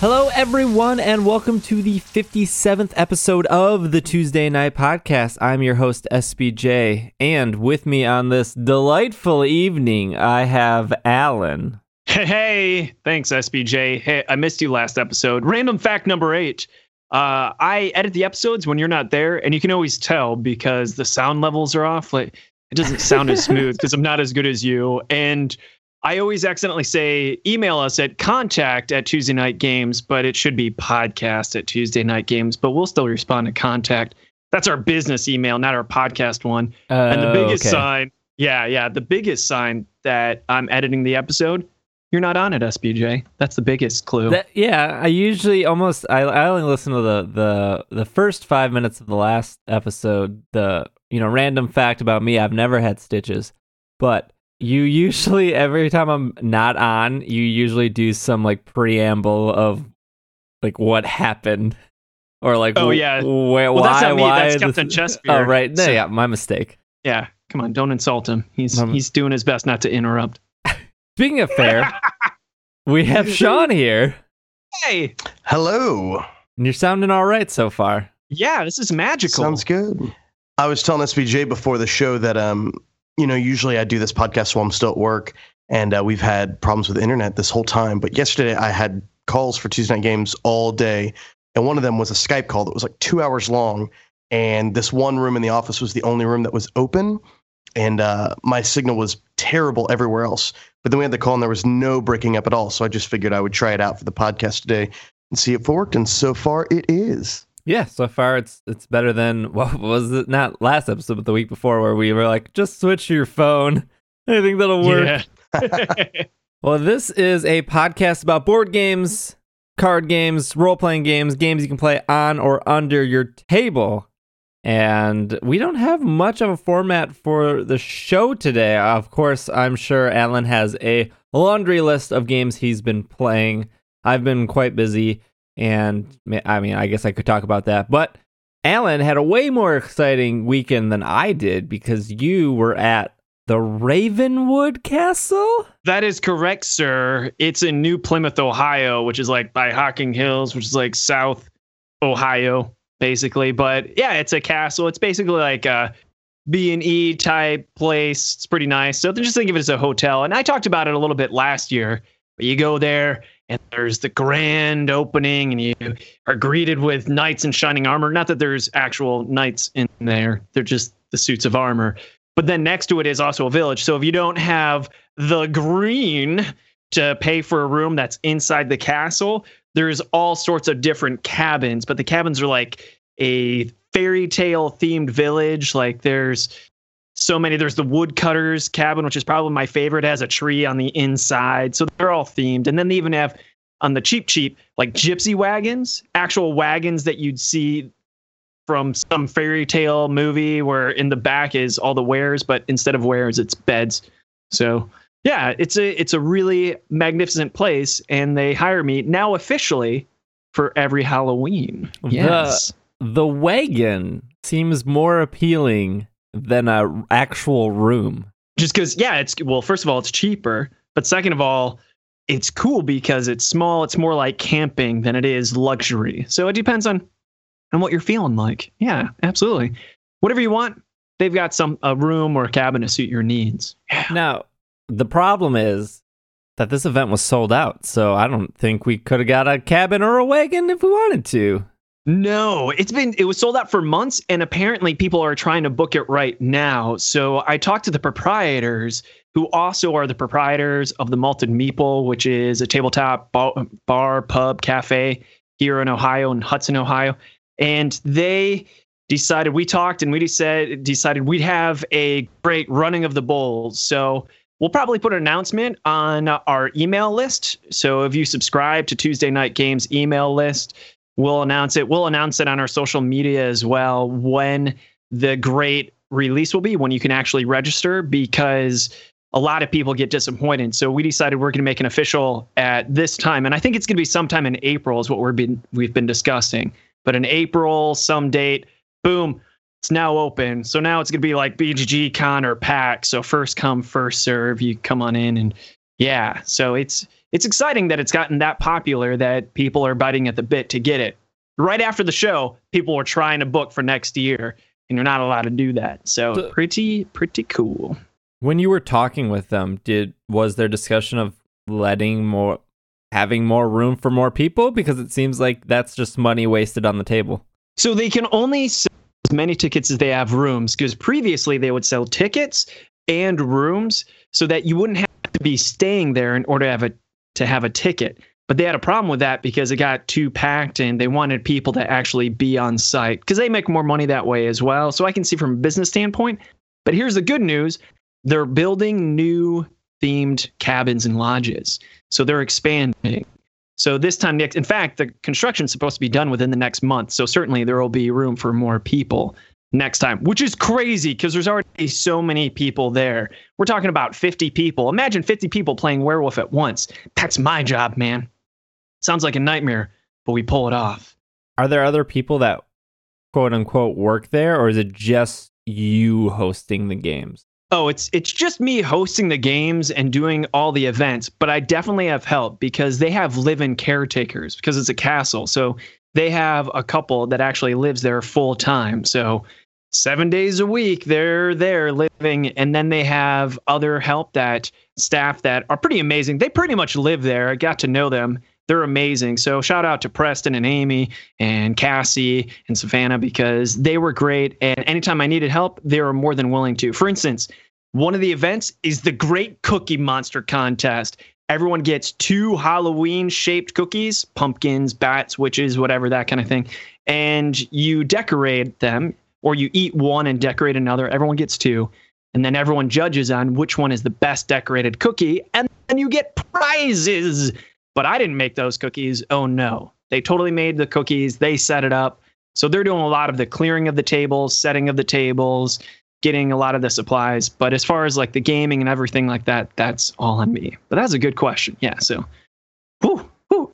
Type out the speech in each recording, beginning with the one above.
Hello, everyone, and welcome to the 57th episode of the Tuesday Night Podcast. I'm your host, SBJ, and with me on this delightful evening, I have Alan. Hey, hey, thanks, SBJ. Hey, I missed you last episode. Random fact number eight. Uh, I edit the episodes when you're not there, and you can always tell because the sound levels are off. Like it doesn't sound as smooth because I'm not as good as you. And I always accidentally say email us at contact at Tuesday Night Games, but it should be podcast at Tuesday Night Games. But we'll still respond to contact. That's our business email, not our podcast one. Uh, and the biggest okay. sign, yeah, yeah, the biggest sign that I'm editing the episode, you're not on it, SBJ. That's the biggest clue. That- yeah, I usually almost I, I only listen to the, the the first five minutes of the last episode. The you know random fact about me: I've never had stitches, but you usually every time I'm not on, you usually do some like preamble of like what happened or like Oh, yeah. wh- well, why that's not me. why That's this- Captain Chesbeer. Oh right, no, So- yeah, my mistake. Yeah, come on, don't insult him. He's Um, he's doing his best not to interrupt. Speaking of fair, we have Sean here, Hey, Hello. and you're sounding all right so far. yeah, this is magical. Sounds good. I was telling SBJ before the show that um, you know, usually I do this podcast while I'm still at work, and uh, we've had problems with the internet this whole time. But yesterday I had calls for Tuesday night games all day, and one of them was a Skype call that was like two hours long, and this one room in the office was the only room that was open, and uh, my signal was terrible everywhere else. But then we had the call, and there was no breaking up at all. So I just figured I would try it out for the podcast today and see if it worked, and so far it is. Yeah, so far it's it's better than what was it? Not last episode, but the week before, where we were like, just switch to your phone. I think that'll work. Yeah. Well, this is a podcast about board games, card games, role playing games, games you can play on or under your table. And we don't have much of a format for the show today. Of course, I'm sure Alan has a laundry list of games he's been playing. I've been quite busy, and I mean, I guess I could talk about that. But Alan had a way more exciting weekend than I did because you were at the Ravenwood Castle. that is correct, sir. It's in New Plymouth, Ohio, which is like by Hocking Hills, which is like South Ohio, basically. But yeah, it's a castle. It's basically like a B and E type place. It's pretty nice. So just think of it as a hotel. And I talked about it a little bit last year. But you go there and there's the grand opening, and you are greeted with knights in shining armor. Not that there's actual knights in there; they're just the suits of armor. But then next to it is also a village. So if you don't have the green to pay for a room that's inside the castle, there's all sorts of different cabins. But the cabins are like a fairy tale themed village. Like there's so many. There's the woodcutter's cabin, which is probably my favorite. It has a tree on the inside. So they're all themed. And then they even have on the cheap, cheap, like gypsy wagons, actual wagons that you'd see from some fairy tale movie where in the back is all the wares, but instead of wares, it's beds. So yeah, it's a it's a really magnificent place, and they hire me now officially for every Halloween. The- Yes. The wagon seems more appealing than a actual room. just because yeah it's well first of all it's cheaper but second of all it's cool because it's small it's more like camping than it is luxury. So it depends on on what you're feeling like. Yeah absolutely. Whatever you want they've got some a room or a cabin to suit your needs. Now, the problem is that this event was sold out, so I don't think we could have got a cabin or a wagon if we wanted to. No it's been it was sold out for months and apparently people are trying to book it right now. So i talked to the proprietors who also are the proprietors of the malted meeple which is a tabletop bar, pub cafe here in ohio in hudson ohio. And they decided we talked and we decided decided we'd have a great running of the bulls so we'll probably put an announcement on our email list. So if you subscribe to tuesday night games email list we'll announce it. We'll announce it on our social media as well when the great release will be when you can actually register because a lot of people get disappointed. So we decided we're going to make an official at this time and i think it's going to be sometime in april is what we've been we've been discussing. But in april some date boom it's now open. So now it's going to be like bgg con or PAX so first come first serve you come on in and yeah. So it's it's exciting that it's gotten that popular that people are biting at the bit to get it. Right after the show, people were trying to book for next year, and you're not allowed to do that. So, pretty, pretty cool. When you were talking with them, did was there discussion of letting more having more room for more people because it seems like that's just money wasted on the table. So they can only sell as many tickets as they have rooms because previously they would sell tickets and rooms so that you wouldn't have to be staying there in order to have a to have a ticket. But they had a problem with that because it got too packed and they wanted people to actually be on site because they make more money that way as well. So I can see from a business standpoint. But here's the good news they're building new themed cabins and lodges. So they're expanding. So this time next, in fact, the construction is supposed to be done within the next month. So certainly there will be room for more people next time, which is crazy because there's already so many people there. We're talking about 50 people. Imagine 50 people playing werewolf at once. That's my job, man. Sounds like a nightmare, but we pull it off. Are there other people that quote unquote work there or is it just you hosting the games? Oh, it's it's just me hosting the games and doing all the events, but I definitely have help because they have live-in caretakers because it's a castle. So they have a couple that actually lives there full time. So 7 days a week they're there living and then they have other help that staff that are pretty amazing. They pretty much live there. I got to know them. They're amazing. So shout out to Preston and Amy and Cassie and Savannah because they were great. And anytime I needed help, they were more than willing to. For instance, one of the events is the Great Cookie Monster Contest. Everyone gets two Halloween shaped cookies, pumpkins, bats, witches, whatever, that kind of thing. And you decorate them, or you eat one and decorate another. Everyone gets two. And then everyone judges on which one is the best decorated cookie. And then you get prizes. But I didn't make those cookies. Oh no. They totally made the cookies. They set it up. So they're doing a lot of the clearing of the tables, setting of the tables, getting a lot of the supplies. But as far as like the gaming and everything like that, that's all on me. But that's a good question. Yeah. So, whew.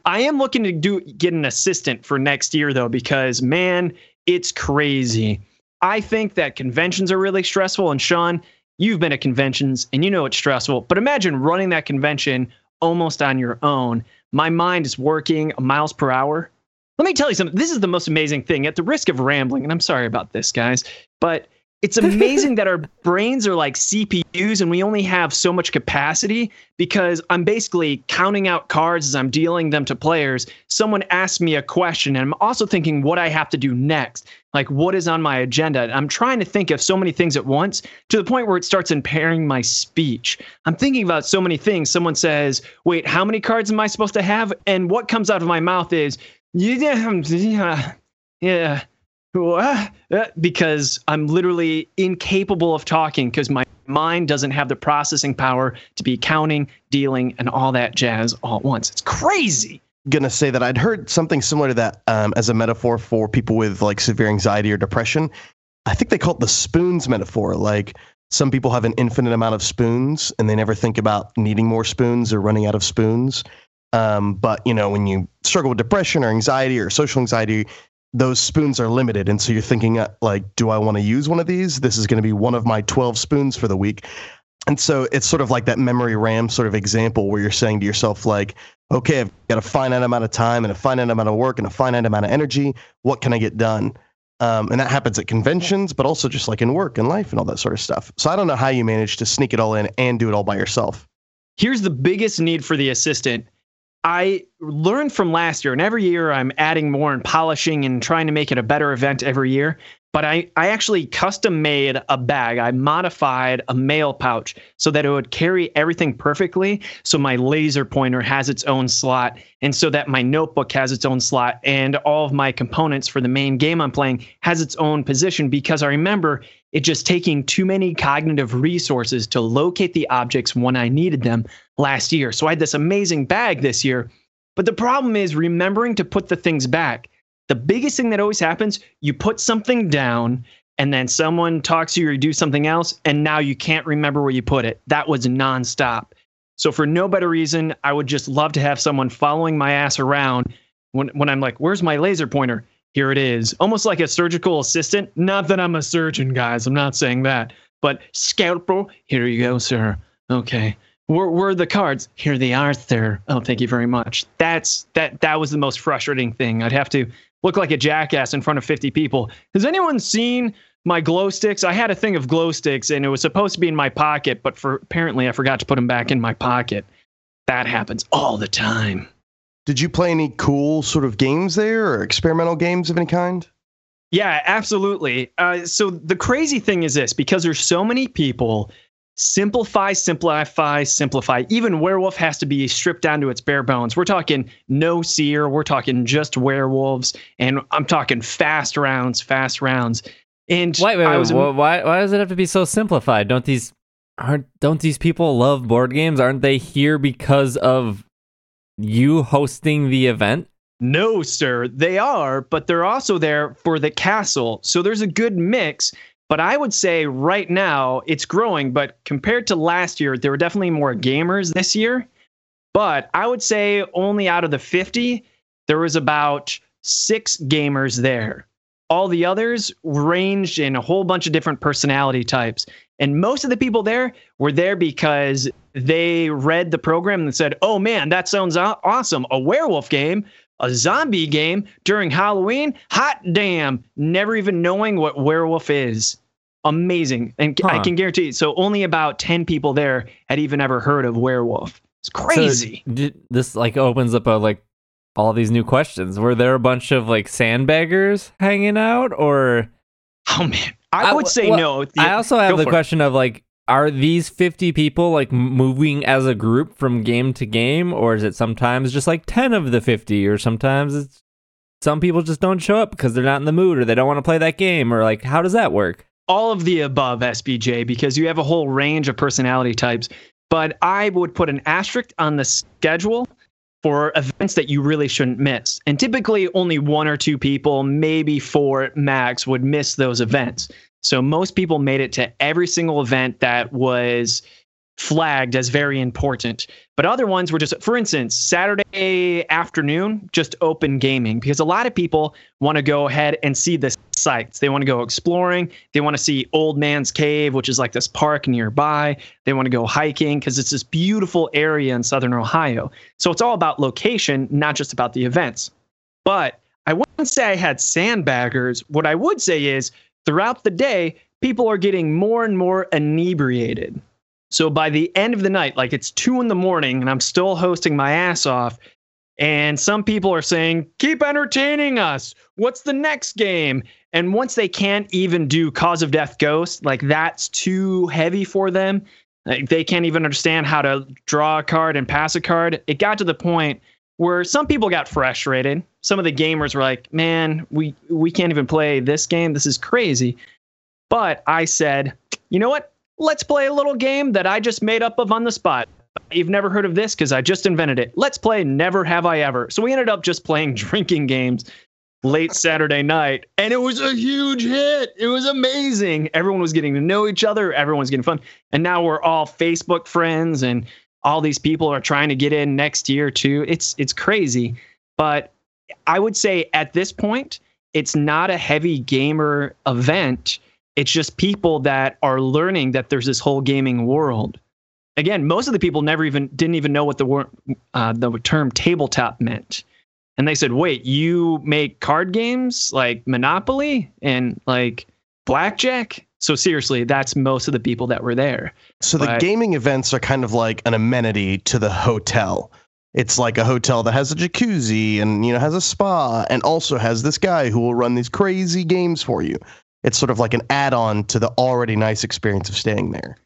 I am looking to do get an assistant for next year though, because man, it's crazy. I think that conventions are really stressful. And Sean, you've been at conventions and you know it's stressful. But imagine running that convention almost on your own. My mind is working miles per hour. Let me tell you something. This is the most amazing thing. At the risk of rambling, and I'm sorry about this, guys, but it's amazing that our brains are like CPUs and we only have so much capacity because I'm basically counting out cards as I'm dealing them to players. Someone asks me a question and I'm also thinking what I have to do next. Like what is on my agenda? I'm trying to think of so many things at once to the point where it starts impairing my speech. I'm thinking about so many things. Someone says, "Wait, how many cards am I supposed to have?" And what comes out of my mouth is, "Yeah, yeah." Uh, because I'm literally incapable of talking because my mind doesn't have the processing power to be counting, dealing, and all that jazz all at once. It's crazy. Gonna say that I'd heard something similar to that um, as a metaphor for people with like severe anxiety or depression. I think they call it the spoons metaphor. Like some people have an infinite amount of spoons and they never think about needing more spoons or running out of spoons. Um, but you know, when you struggle with depression or anxiety or social anxiety, those spoons are limited. And so you're thinking uh, like do i want to use one of these? This is going to be one of my 12 spoons for the week. And so it's sort of like that memory ram sort of example where you're saying to yourself like okay i've got a finite amount of time and a finite amount of work and a finite amount of energy. What can i get done? Um, and that happens at conventions but also just like in work and life and all that sort of stuff. So i don't know how you manage to sneak it all in and do it all by yourself. Here's the biggest need for the assistant. I learned from last year, and every year I'm adding more and polishing and trying to make it a better event every year. But I, I actually custom made a bag. I modified a mail pouch so that it would carry everything perfectly. So my laser pointer has its own slot, and so that my notebook has its own slot, and all of my components for the main game I'm playing has its own position because I remember it just taking too many cognitive resources to locate the objects when I needed them last year. So I had this amazing bag this year. But the problem is remembering to put the things back. The biggest thing that always happens, you put something down and then someone talks to you or you do something else, and now you can't remember where you put it. That was nonstop. So for no better reason, I would just love to have someone following my ass around when, when I'm like, where's my laser pointer? Here it is. Almost like a surgical assistant. Not that I'm a surgeon, guys. I'm not saying that. But scalpel, here you go, sir. Okay. Where, are the cards? Here they are, sir. Oh, thank you very much. That's that that was the most frustrating thing. I'd have to look like a jackass in front of 50 people. Has anyone seen my glow sticks? I had a thing of glow sticks and it was supposed to be in my pocket, but for apparently I forgot to put them back in my pocket. That happens all the time. Did you play any cool sort of games there or experimental games of any kind? Yeah, absolutely. Uh, so the crazy thing is this because there's so many people simplify, simplify, simplify. Even werewolf has to be stripped down to its bare bones. We're talking no seer, we're talking just werewolves, and I'm talking fast rounds, fast rounds. And Wait, wait, wait. was wh- why why does it have to be so simplified? Don't these aren't don't these people love board games? Aren't they here because of you hosting the event? No, sir, they are, but they're also there for the castle. So there's a good mix. But I would say right now it's growing, but compared to last year, there were definitely more gamers this year. But I would say only out of the 50, there was about six gamers there. All the others ranged in a whole bunch of different personality types. And most of the people there were there because they read the program and said, oh man, that sounds awesome. A werewolf game a zombie game during Halloween? Hot damn. Never even knowing what werewolf is. Amazing. And I can guarantee so only about 10 people there had even ever heard of werewolf. It's crazy. So, this like opens up a like all these new questions. Were there a bunch of like sandbaggers hanging out, or oh man. I, I- would say well, no. I also have the for it. question of like, are these fifty people like moving as a group from game to game, or is it sometimes just like ten of the fifty, or sometimes it's some people just don't show up because they're not in the mood or they don't want to play that game, or like how does that work? all of the above SBJ because you have a whole range of personality types. But I would put an asterisk on the schedule for events that you really shouldn't miss. And typically, only one or two people, maybe four max, would miss those events. So most people made it to every single event that was flagged as very important. But other ones were just, for instance, Saturday afternoon, just open gaming, because a lot of people want to go ahead and see the sites. They want to go exploring. They want to see Old Man's Cave, which is like this park nearby. They want to go hiking because it's this beautiful area in southern Ohio. So it's all about location, not just about the events. But I wouldn't say I had sandbaggers. What I would say is throughout the day, people are getting more and more inebriated. So by the end of the night, like it's two in the morning and I'm still hosting my ass off, and some people are saying, keep entertaining us. What's the next game? And once they can't even do Cause of Death Ghost, like that's too heavy for them. Like they can't even understand how to draw a card and pass a card. It got to the point where some people got frustrated. Some of the gamers were like, man, we, we can't even play this game. This is crazy. But I said, you know what? Let's play a little game that I just made up of on the spot. You've never heard of this because I just invented it. Let's play Never Have I Ever. So we ended up just playing drinking games late Saturday night, and it was a huge hit. It was amazing. Everyone was getting to know each other, Everyone's getting fun. And now we're all Facebook friends, and all these people are trying to get in next year too. It's it's crazy. But I would say at this point, it's not a heavy gamer event. It's just people that are learning that there's this whole gaming world. Again, most of the people never even didn't even know what the word uh, the term tabletop meant, and they said, "Wait, you make card games like Monopoly and like blackjack?" So seriously, that's most of the people that were there. So the gaming events are kind of like an amenity to the hotel. It's like a hotel that has a jacuzzi and you know has a spa and also has this guy who will run these crazy games for you. It's sort of like an add-on to the already nice experience of staying there.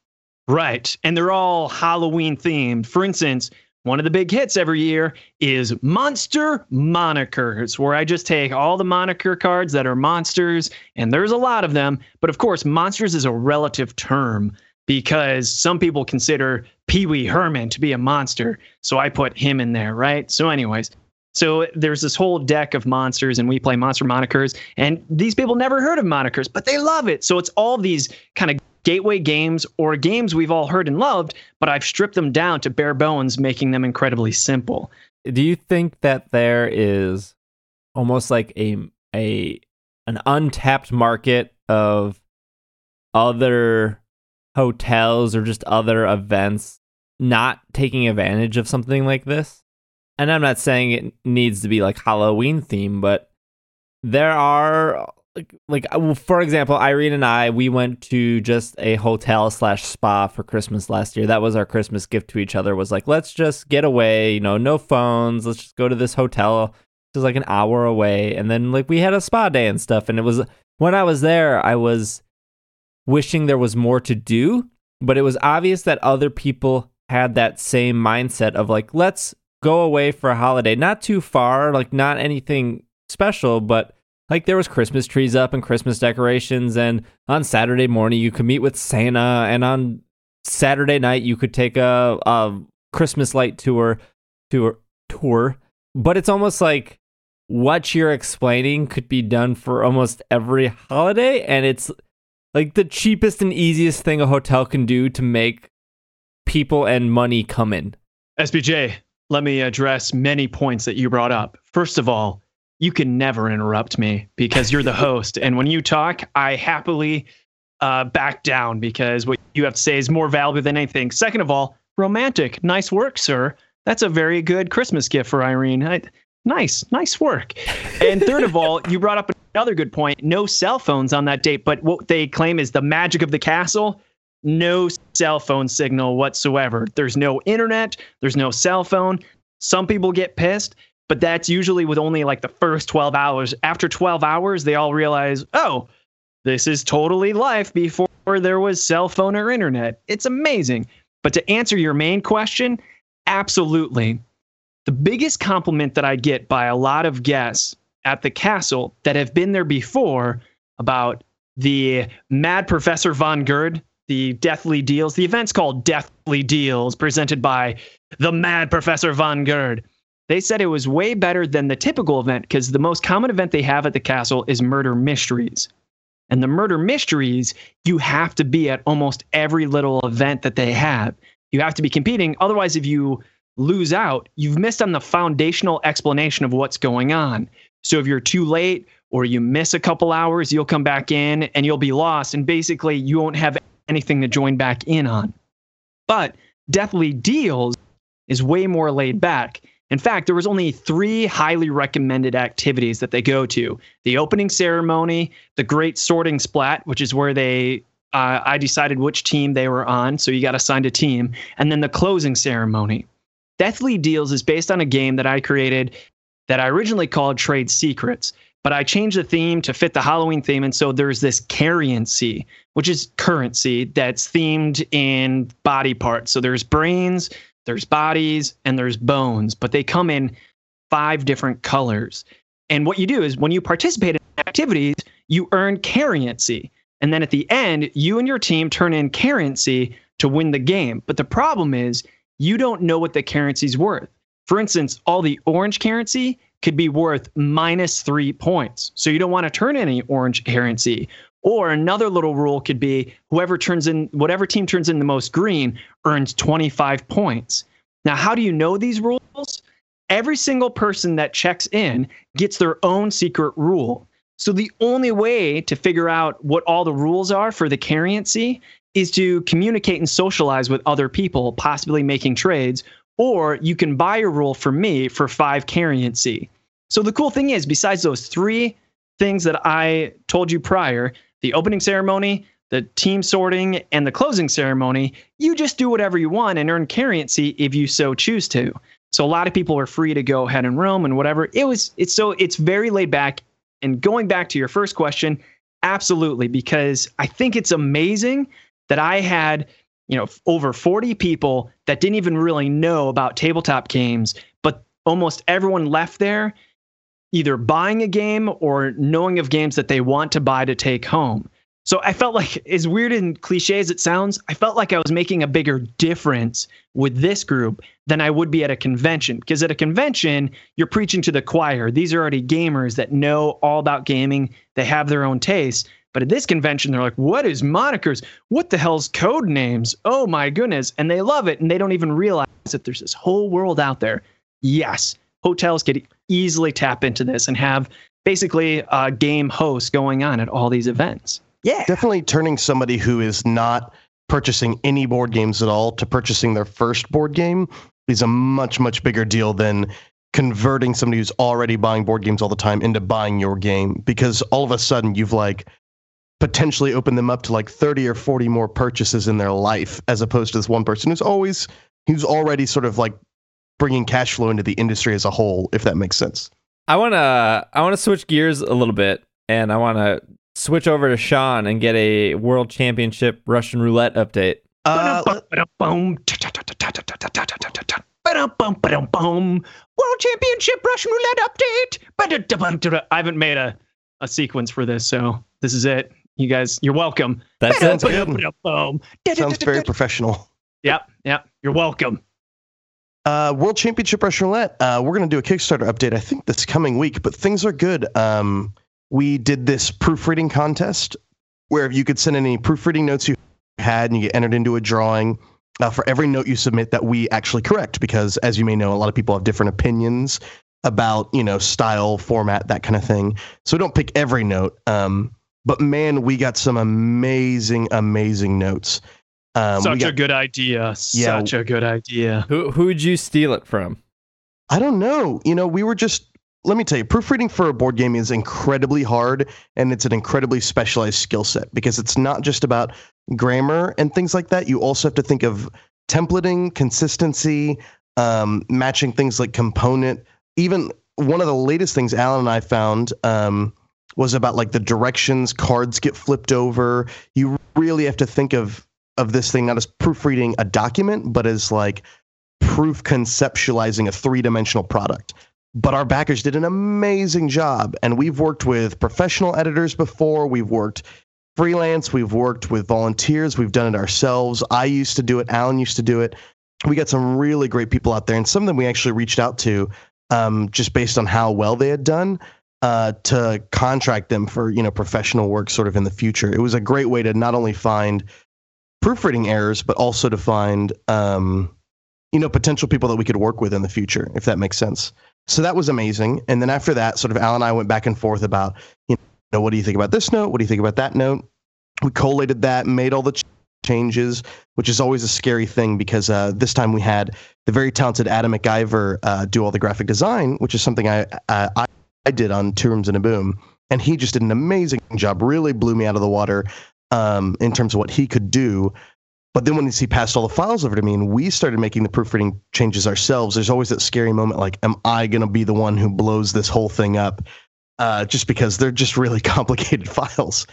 Right. And they're all Halloween themed. For instance, one of the big hits every year is Monster Monikers, where I just take all the moniker cards that are monsters, and there's a lot of them. But of course, monsters is a relative term because some people consider Pee Wee Herman to be a monster. So I put him in there, right? So, anyways. So there's this whole deck of monsters, and we play monster monikers. And these people never heard of monikers, but they love it. So it's all these kind of gateway games or games we've all heard and loved, but I've stripped them down to bare bones, making them incredibly simple. Do you think that there is almost like a a an untapped market of other hotels or just other events not taking advantage of something like this. And I'm not saying it needs to be like Halloween theme, but there are like, like uh, for example, Irene and I we went to just a hotel slash spa for Christmas last year. That was our Christmas gift to each other. Was like let's just get away, you know, no phones. Let's just go to this hotel. Was like an hour away, and then like we had a spa day and stuff. And it was when I was there, I was wishing there was more to do, but it was obvious that other people had that same mindset of like let's go away for a holiday, not too far, like not anything special, but like there was Christmas trees up and Christmas decorations and on Saturday morning you could meet with Santa and on Saturday night you could take a, a Christmas light tour tour tour. But it's almost like what you're explaining could be done for almost every holiday and it's like the cheapest and easiest thing a hotel can do to make people and money come in. SBJ, let me address many points that you brought up. First of all, you can never interrupt me because you're the host. and when you talk, I happily uh, back down because what you have to say is more valuable than anything. Second of all, romantic. Nice work, sir. That's a very good Christmas gift for Irene. I, nice, nice work. And third of all, you brought up another good point. No cell phones on that date, but what they claim is the magic of the castle. No cell phone signal whatsoever. There's no internet. There's no cell phone. Some people get pissed but that's usually with only like the first 12 hours. After 12 hours, they all realize, oh, this is totally life before there was cell phone or internet. It's amazing. But to answer your main question, absolutely. The biggest compliment that I get by a lot of guests at the castle that have been there before about the Mad Professor Von Gerd, the Deathly Deals. The event's called Deathly Deals, presented by the Mad Professor Von Gerd. They said it was way better than the typical event because the most common event they have at the castle is murder mysteries. And the murder mysteries, you have to be at almost every little event that they have. You have to be competing. Otherwise, if you lose out, you've missed on the foundational explanation of what's going on. So if you're too late or you miss a couple hours, you'll come back in and you'll be lost. And basically, you won't have anything to join back in on. But Deathly Deals is way more laid back. In fact, there was only three highly recommended activities that they go to: the opening ceremony, the Great Sorting Splat, which is where they uh, I decided which team they were on, so you got assigned a team, and then the closing ceremony. Deathly Deals is based on a game that I created that I originally called Trade Secrets, but I changed the theme to fit the Halloween theme, and so there's this currency, which is currency that's themed in body parts. So there's brains, there's bodies and there's bones, but they come in five different colors. And what you do is when you participate in activities, you earn currency. And then at the end, you and your team turn in currency to win the game. But the problem is you don't know what the currency's worth. For instance, all the orange currency could be worth minus three points. So you don't want to turn any orange currency. Or another little rule could be whoever turns in, whatever team turns in the most green earns 25 points. Now, how do you know these rules? Every single person that checks in gets their own secret rule. So the only way to figure out what all the rules are for the currency is to communicate and socialize with other people, possibly making trades, or you can buy a rule for me for five currency. So the cool thing is, besides those three things that I told you prior, the opening ceremony, the team sorting, and the closing ceremony, you just do whatever you want and earn currency if you so choose to. So a lot of people are free to go ahead and roam and whatever. It was it's so it's very laid back. And going back to your first question, absolutely, because I think it's amazing that I had, you know, over 40 people that didn't even really know about tabletop games, but almost everyone left there either buying a game or knowing of games that they want to buy to take home. So I felt like, as weird and cliche as it sounds, I felt like I was making a bigger difference with this group than I would be at a convention. Because at a convention, you're preaching to the choir. These are already gamers that know all about gaming, they have their own tastes. But at this convention, they're like, what is monikers? What the hell's code names? Oh my goodness. And they love it. And they don't even realize that there's this whole world out there. Yes, hotels could easily tap into this and have basically a game host going on at all these events. Yeah. Definitely turning somebody who is not purchasing any board games at all to purchasing their first board game is a much much bigger deal than converting somebody who's already buying board games all the time into buying your game because all of a sudden you've like potentially open them up to like 30 or 40 more purchases in their life as opposed to this one person who's always who's already sort of like bringing cash flow into the industry as a whole if that makes sense I want to I want to switch gears a little bit and I want to switch over to Sean and get a World Championship Russian roulette update. uh. World Championship Russian Roulette update. I haven't made a, a sequence for this, so this is it. You guys, you're welcome. That's it. good. Sounds very professional Yep, yep. You're welcome. Uh, World Championship Russian Roulette. Uh, we're going to do a Kickstarter update, I think, this coming week, but things are good. Um, we did this proofreading contest where you could send in any proofreading notes you had and you get entered into a drawing uh, for every note you submit that we actually correct, because as you may know, a lot of people have different opinions about, you know, style, format, that kind of thing. So we don't pick every note. Um, but man, we got some amazing, amazing notes. Um, Such got- a good idea. Yeah. Such a good idea. Who who'd you steal it from? I don't know. You know, we were just let me tell you, proofreading for a board game is incredibly hard and it's an incredibly specialized skill set because it's not just about grammar and things like that. You also have to think of templating, consistency, um, matching things like component. Even one of the latest things Alan and I found um, was about like the directions cards get flipped over. You really have to think of of this thing not as proofreading a document, but as like proof conceptualizing a three dimensional product. But our backers did an amazing job. And we've worked with professional editors before. We've worked freelance. We've worked with volunteers. We've done it ourselves. I used to do it. Alan used to do it. We got some really great people out there. And some of them we actually reached out to um, just based on how well they had done uh, to contract them for, you know, professional work sort of in the future. It was a great way to not only find proofreading errors, but also to find, um, you know, potential people that we could work with in the future, if that makes sense. So that was amazing. And then after that, sort of Al and I went back and forth about, you know, what do you think about this note? What do you think about that note? We collated that, made all the ch- changes, which is always a scary thing because uh, this time we had the very talented Adam McIver uh, do all the graphic design, which is something I, uh, I I did on Two Rooms and a Boom, and he just did an amazing job. Really blew me out of the water um, in terms of what he could do. But then when he passed all the files over to me and we started making the proofreading changes ourselves, there's always that scary moment like, am I going to be the one who blows this whole thing up? Uh, just because they're just really complicated files.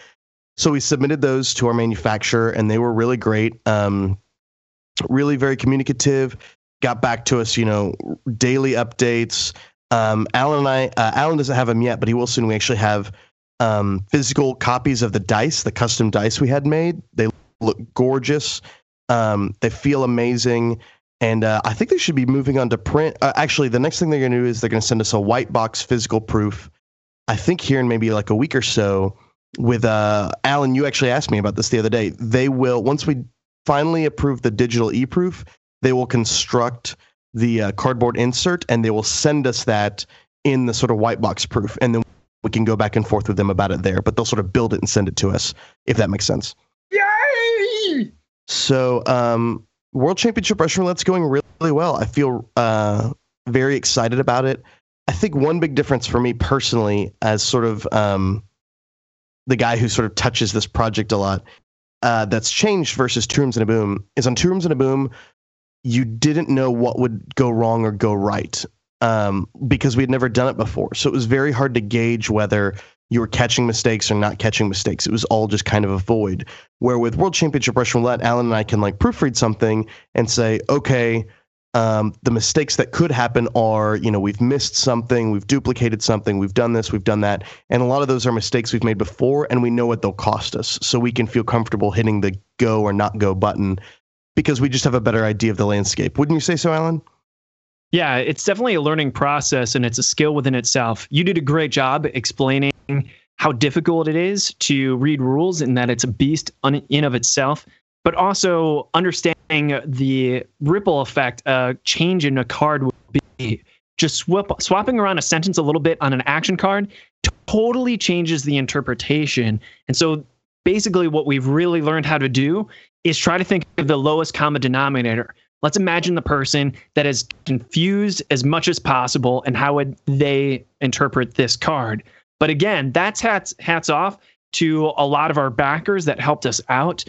So we submitted those to our manufacturer and they were really great. Um, really very communicative, got back to us, you know, daily updates. Um, Alan and I, uh, Alan doesn't have them yet, but he will soon. We actually have um, physical copies of the dice, the custom dice we had made. They look gorgeous. Um, they feel amazing. And uh, I think they should be moving on to print. Uh, actually, the next thing they're going to do is they're going to send us a white box physical proof. I think here in maybe like a week or so. With uh, Alan, you actually asked me about this the other day. They will once we finally approve the digital e-proof, they will construct the uh, cardboard insert and they will send us that in the sort of white box proof, and then we can go back and forth with them about it there. But they'll sort of build it and send it to us, if that makes sense. Yay! So, um, World Championship Russian Roulette's going really, really well. I feel uh, very excited about it. I think one big difference for me personally, as sort of um, the guy who sort of touches this project a lot, uh, that's changed versus Two Rooms and a Boom, is on Two Rooms and a Boom, you didn't know what would go wrong or go right um, because we had never done it before. So it was very hard to gauge whether you were catching mistakes or not catching mistakes. It was all just kind of a void. Where with World Championship Russian Roulette, Alan and I can like proofread something and say, okay, um, the mistakes that could happen are, you know, we've missed something, we've duplicated something, we've done this, we've done that. And a lot of those are mistakes we've made before, and we know what they'll cost us. So we can feel comfortable hitting the go or not go button because we just have a better idea of the landscape. Wouldn't you say so, Alan? Yeah, it's definitely a learning process and it's a skill within itself. You did a great job explaining how difficult it is to read rules and that it's a beast in of itself, but also understanding the ripple effect a change in a card would be. Just swap, swapping around a sentence a little bit on an action card totally changes the interpretation. And so basically what we've really learned how to do is try to think of the lowest common denominator. Let's imagine the person that is confused as much as possible and how would they interpret this card. But again, that's hats hats off to a lot of our backers that helped us out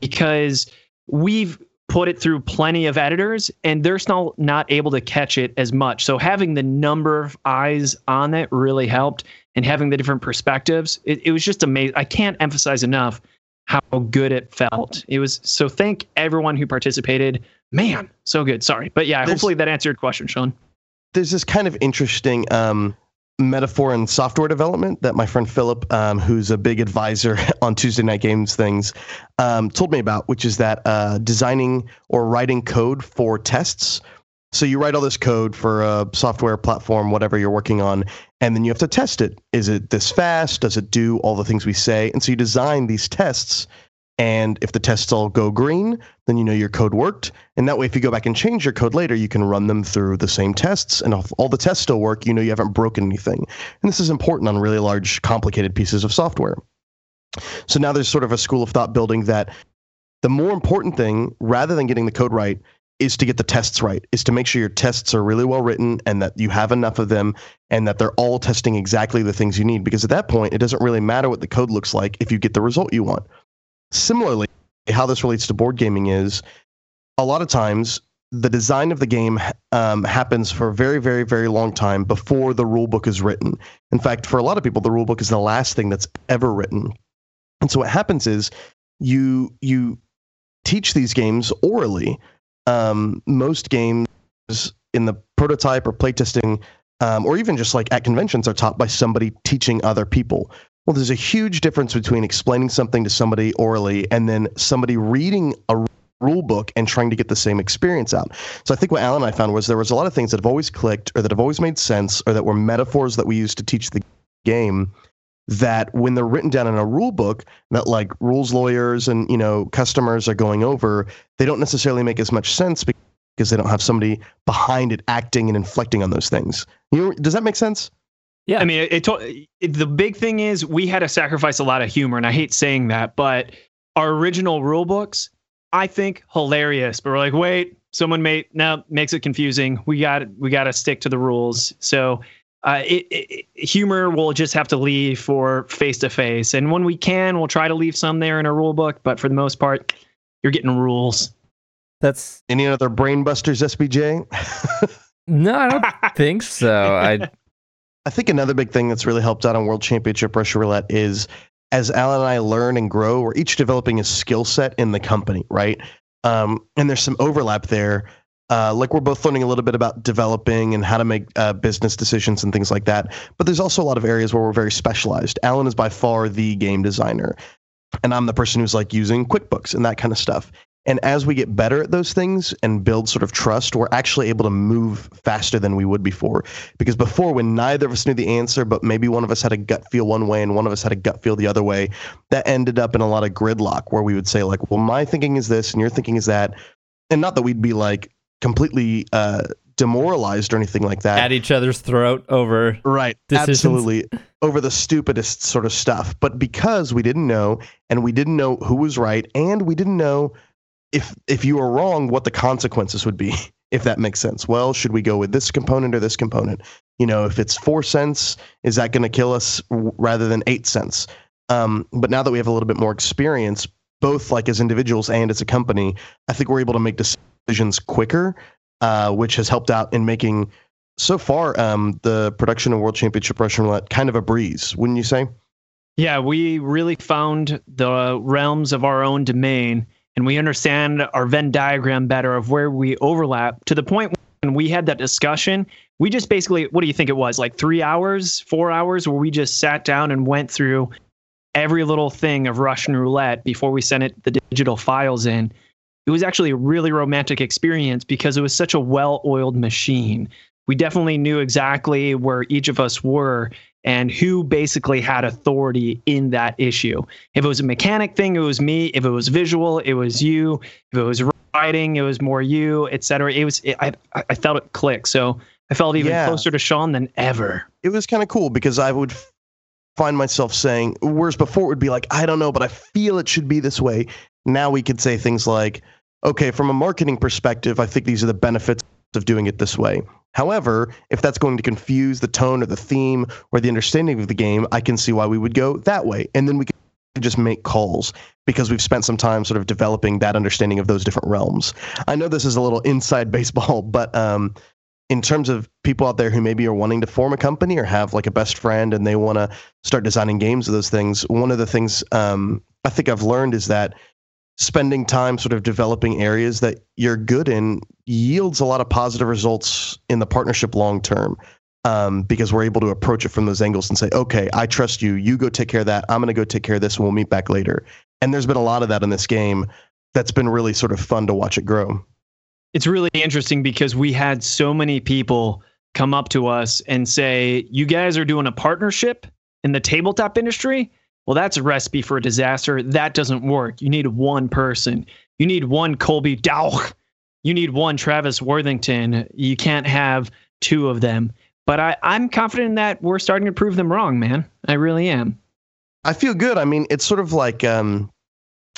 because we've put it through plenty of editors and they're still not able to catch it as much. So having the number of eyes on it really helped and having the different perspectives, it, it was just amazing. I can't emphasize enough how good it felt. It was so thank everyone who participated. Man, so good. Sorry. But yeah, There's- hopefully that answered your question, Sean. there's this kind of interesting um, metaphor in software development that my friend Philip, um, who's a big advisor on Tuesday Night Games things, um, told me about, which is that uh, designing or writing code for tests. So you write all this code for a software platform, whatever you're working on, and then you have to test it. Is it this fast? Does it do all the things we say? And so you design these tests. And if the tests all go green, then you know your code worked. And that way, if you go back and change your code later, you can run them through the same tests. And if all the tests still work, you know you haven't broken anything. And this is important on really large, complicated pieces of software. So now there's sort of a school of thought building that the more important thing, rather than getting the code right, is to get the tests right, is to make sure your tests are really well written and that you have enough of them and that they're all testing exactly the things you need. Because at that point, it doesn't really matter what the code looks like if you get the result you want. Similarly, how this relates to board gaming is a lot of times the design of the game um, happens for a very, very, very long time before the rule book is written. In fact, for a lot of people, the rule book is the last thing that's ever written. And so what happens is you you teach these games orally. Um, most games in the prototype or playtesting, um, or even just like at conventions, are taught by somebody teaching other people. Well, there's a huge difference between explaining something to somebody orally and then somebody reading a rule book and trying to get the same experience out. So I think what Alan and I found was there was a lot of things that have always clicked or that have always made sense or that were metaphors that we used to teach the game that when they're written down in a rule book that like rules lawyers and you know customers are going over they don't necessarily make as much sense because they don't have somebody behind it acting and inflecting on those things you know, does that make sense Yeah. I mean, it, it, to- it, the big thing is we had to sacrifice a lot of humor, and I hate saying that, but our original rule books, I think, hilarious. But we're like, wait, someone made now makes it confusing. We got we got to stick to the rules. So. Uh, it, it, humor will just have to leave for face to face, and when we can, we'll try to leave some there in a rule book. But for the most part, you're getting rules. That's any other brain busters sbj no, I don't think so. I I think another big thing that's really helped out on World Championship Russia Roulette is as Alan and I learn and grow, we're each developing a skill set in the company, right? Um, and there's some overlap there. Uh, like we're both learning a little bit about developing and how to make uh, business decisions and things like that. But there's also a lot of areas where we're very specialized. Alan is by far the game designer, and I'm the person who's like using QuickBooks and that kind of stuff. And as we get better at those things and build sort of trust, we're actually able to move faster than we would before. Because before, when neither of us knew the answer, but maybe one of us had a gut feel one way and one of us had a gut feel the other way, that ended up in a lot of gridlock where we would say, like, well, my thinking is this and your thinking is that. And not that we'd be like completely uh, demoralized or anything like that. at each other's throat over Right. decisions. Absolutely. Over the stupidest sort of stuff. But because we didn't know and we didn't know who was right and we didn't know if if you were wrong what the consequences would be, if that makes sense. Well, should we go with this component or this component? You know, if it's 4 cents, is that going to kill us rather than 8 cents? Um, but now that we have a little bit more experience, both like as individuals and as a company, I think we're able to make decisions quicker, uh, which has helped out in making so far um, the production of World Championship Russian Roulette kind of a breeze, wouldn't you say? Yeah, we really found the realms of our own domain and we understand our Venn diagram better of where we overlap to the point when we had that discussion. We just basically, what do you think it was? Like three hours, four hours, where we just sat down and went through every little thing of Russian roulette before we sent it the digital files in. It was actually a really romantic experience because it was such a well oiled machine. We definitely knew exactly where each of us were and who basically had authority in that issue. If it was a mechanic thing, it was me. If it was visual, it was you. If it was writing, it was more you, etc. It was. It, I I felt it click. So I felt even Yeah. closer to Sean than ever. It was kind of cool because I would find myself saying, whereas before it would be like, I don't know, but I feel it should be this way. now we could say things like, okay, from a marketing perspective, I think these are the benefits of doing it this way. However, if that's going to confuse the tone or the theme or the understanding of the game, I can see why we would go that way. And then we can just make calls because we've spent some time sort of developing that understanding of those different realms. I know this is a little inside baseball, but um, in terms of people out there who maybe are wanting to form a company or have like a best friend and they want to start designing games of those things, one of the things um, I think I've learned is that spending time sort of developing areas that you're good in yields a lot of positive results in the partnership long term um, because we're able to approach it from those angles and say, okay, I trust you. You go take care of that. I'm going to go take care of this and we'll meet back later. And there's been a lot of that in this game that's been really sort of fun to watch it grow. It's really interesting because we had so many people come up to us and say, you guys are doing a partnership in the tabletop industry. Well, that's a recipe for a disaster. That doesn't work. You need one person. You need one Colby Dauch. You need one Travis Worthington. You can't have two of them. But I, I'm confident that we're starting to prove them wrong, man. I really am. I feel good. I mean, it's sort of like um,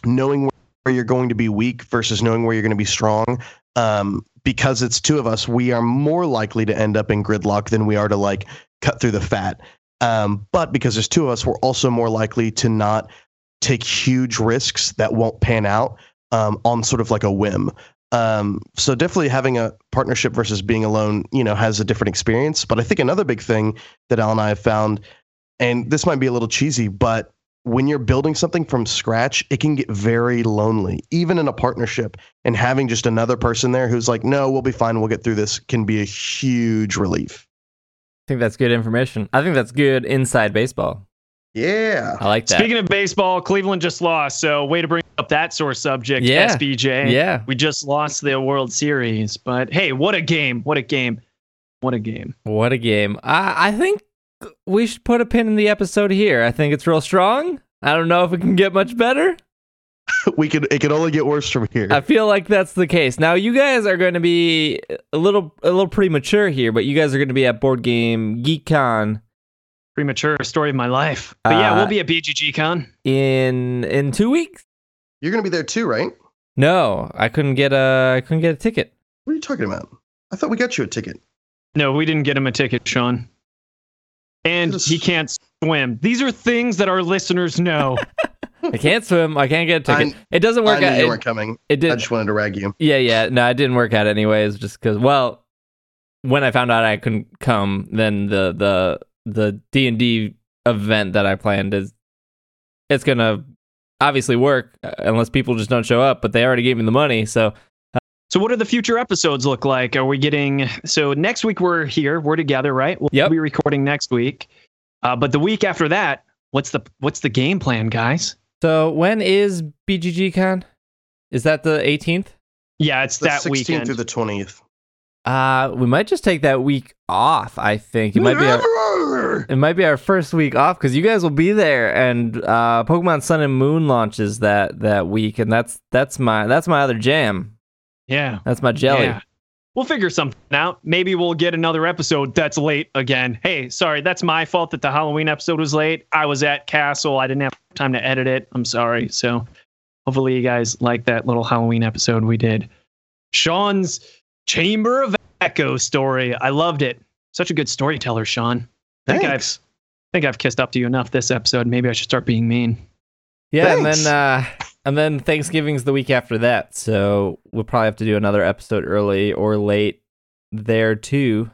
knowing where you're going to be weak versus knowing where you're going to be strong. Um, because it's two of us, we are more likely to end up in gridlock than we are to like cut through the fat. Um, but because there's two of us, we're also more likely to not take huge risks that won't pan out um, on sort of like a whim. Um, so definitely having a partnership versus being alone, you know, has a different experience. But I think another big thing that Al and I have found, and this might be a little cheesy, but when you're building something from scratch, it can get very lonely, even in a partnership. And having just another person there who's like, no, we'll be fine, we'll get through this, can be a huge relief. I think that's good information. I think that's good inside baseball. Yeah. I like that. Speaking of baseball, Cleveland just lost. So, way to bring up that sore subject, Yeah. SBJ. yeah. We just lost the World Series. But hey, what a game. What a game. What a game. What a game. I, I think we should put a pin in the episode here. I think it's real strong. I don't know if it can get much better. we can it can only get worse from here. I feel like that's the case. Now you guys are going to be a little a little premature here, but you guys are going to be at Board Game GeekCon Premature story of my life. But yeah, Uh, we'll be at BGG Con. in in 2 weeks. You're gonna be there too, right? No, I couldn't get a I couldn't get a ticket. What are you talking about? I thought we got you a ticket. No, we didn't get him a ticket, Sean. And he can't swim. These are things that our listeners know. I can't swim. I can't get a ticket. it doesn't I work knew out. you It, weren't coming. it did. I just wanted to rag you. Yeah, yeah. No, it didn't work out anyways. Just because. Well, when I found out I couldn't come, then the the the D and D event that I planned is it's gonna obviously work uh, unless people just don't show up. But they already gave me the money, so so, what do the future episodes look like? Are we getting. So, next week we're here. We're together, right? We'll Yep. be recording next week. Uh, but the week after that, what's the what's the game plan, guys? So when is BGG Con? Is that the 18th? Yeah, it's The that 16th weekend. through the 20th. Uh, we might just take that week off. I think it might be. Our, it might be our first week off because you guys will be there, and uh, Pokemon Sun and Moon launches that that week, and that's that's my that's my other jam. yeah. That's my jelly. Yeah. We'll figure something out. Maybe we'll get another episode that's late again. Hey, sorry, that's my fault that the Halloween episode was late. I was at Castle. I didn't have time to edit it. I'm sorry. So hopefully you guys like that little Halloween episode we did. Sean's Chamber of Echo story. I loved it. Such a good storyteller, Sean. I think I've Thanks. I think I've kissed up to you enough this episode. Maybe I should start being mean. Yeah, and then uh, and then Thanksgiving's the week after that, so we'll probably have to do another episode early or late there too.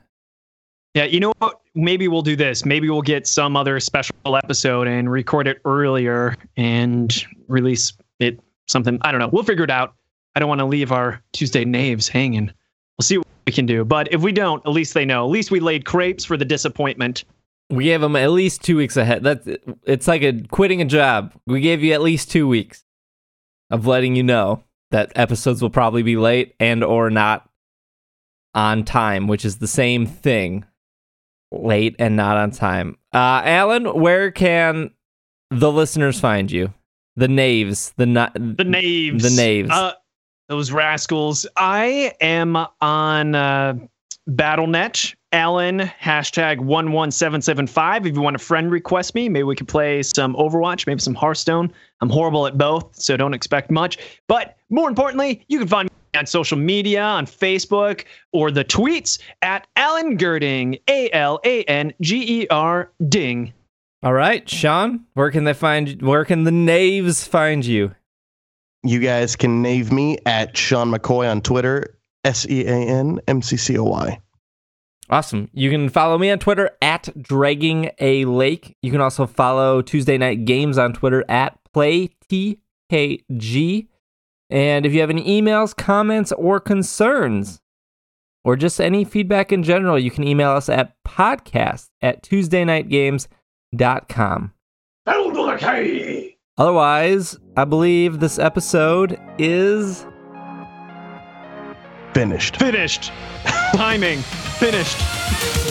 Yeah, you know what? Maybe we'll do this. Maybe we'll get some other special episode and record it earlier and release it something. I don't know. We'll figure it out. I don't want to leave our Tuesday knaves hanging. We'll see what we can do. But if we don't, at least they know. At least we laid crepes for the disappointment. We gave them at least two weeks ahead. That's it's like a quitting a job. We gave you at least two weeks of letting you know that episodes will probably be late and or not on time, which is the same thing. Late and not on time. Uh, Alan, where can the listeners find you? The knaves, the not The knaves. The knaves. Uh, those rascals. I am on uh, BattleNet Alan, hashtag 11775. If you want a friend request me, maybe we could play some Overwatch, maybe some Hearthstone. I'm horrible at both, so don't expect much. But more importantly, you can find me on social media, on Facebook, or the tweets at Alan Gerding, A L A N G E R Ding. All right, Sean, where can they find where can the knaves find you? You guys can nave me at Sean McCoy on Twitter, S E A N M C C O Y. Awesome. You can follow me on Twitter at Dragging a Lake. You can also follow Tuesday Knight Games on Twitter at PlayTKG. And if you have any emails, comments, or concerns, or just any feedback in general, you can email us at podcast at TuesdayKnightGames.com. Otherwise, I believe this episode is Finished. Finished. Timing. Finished.